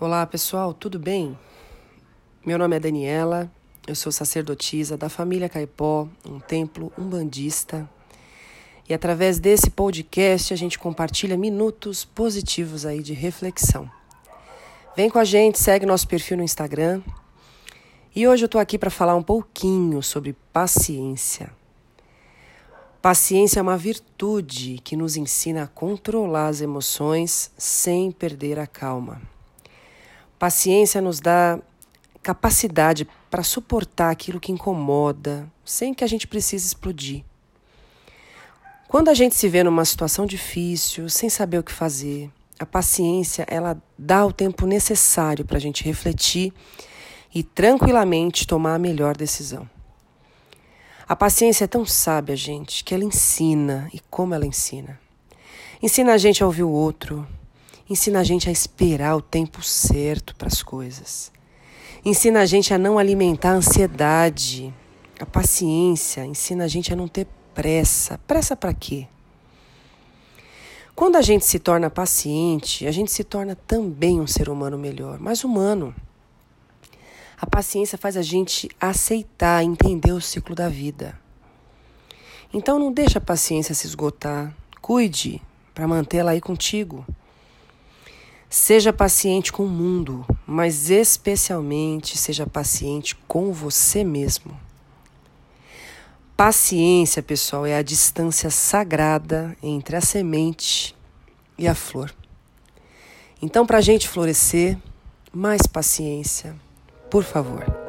Olá pessoal, tudo bem? Meu nome é Daniela, eu sou sacerdotisa da família Caipó, um templo umbandista. E através desse podcast a gente compartilha minutos positivos aí de reflexão. Vem com a gente, segue nosso perfil no Instagram. E hoje eu tô aqui para falar um pouquinho sobre paciência. Paciência é uma virtude que nos ensina a controlar as emoções sem perder a calma. Paciência nos dá capacidade para suportar aquilo que incomoda, sem que a gente precise explodir. Quando a gente se vê numa situação difícil, sem saber o que fazer, a paciência ela dá o tempo necessário para a gente refletir e tranquilamente tomar a melhor decisão. A paciência é tão sábia, gente, que ela ensina e como ela ensina. Ensina a gente a ouvir o outro, Ensina a gente a esperar o tempo certo para as coisas. Ensina a gente a não alimentar a ansiedade, a paciência. Ensina a gente a não ter pressa. Pressa para quê? Quando a gente se torna paciente, a gente se torna também um ser humano melhor, mais humano. A paciência faz a gente aceitar, entender o ciclo da vida. Então não deixa a paciência se esgotar. Cuide para mantê-la aí contigo. Seja paciente com o mundo, mas especialmente seja paciente com você mesmo. Paciência, pessoal, é a distância sagrada entre a semente e a flor. Então, para a gente florescer, mais paciência, por favor.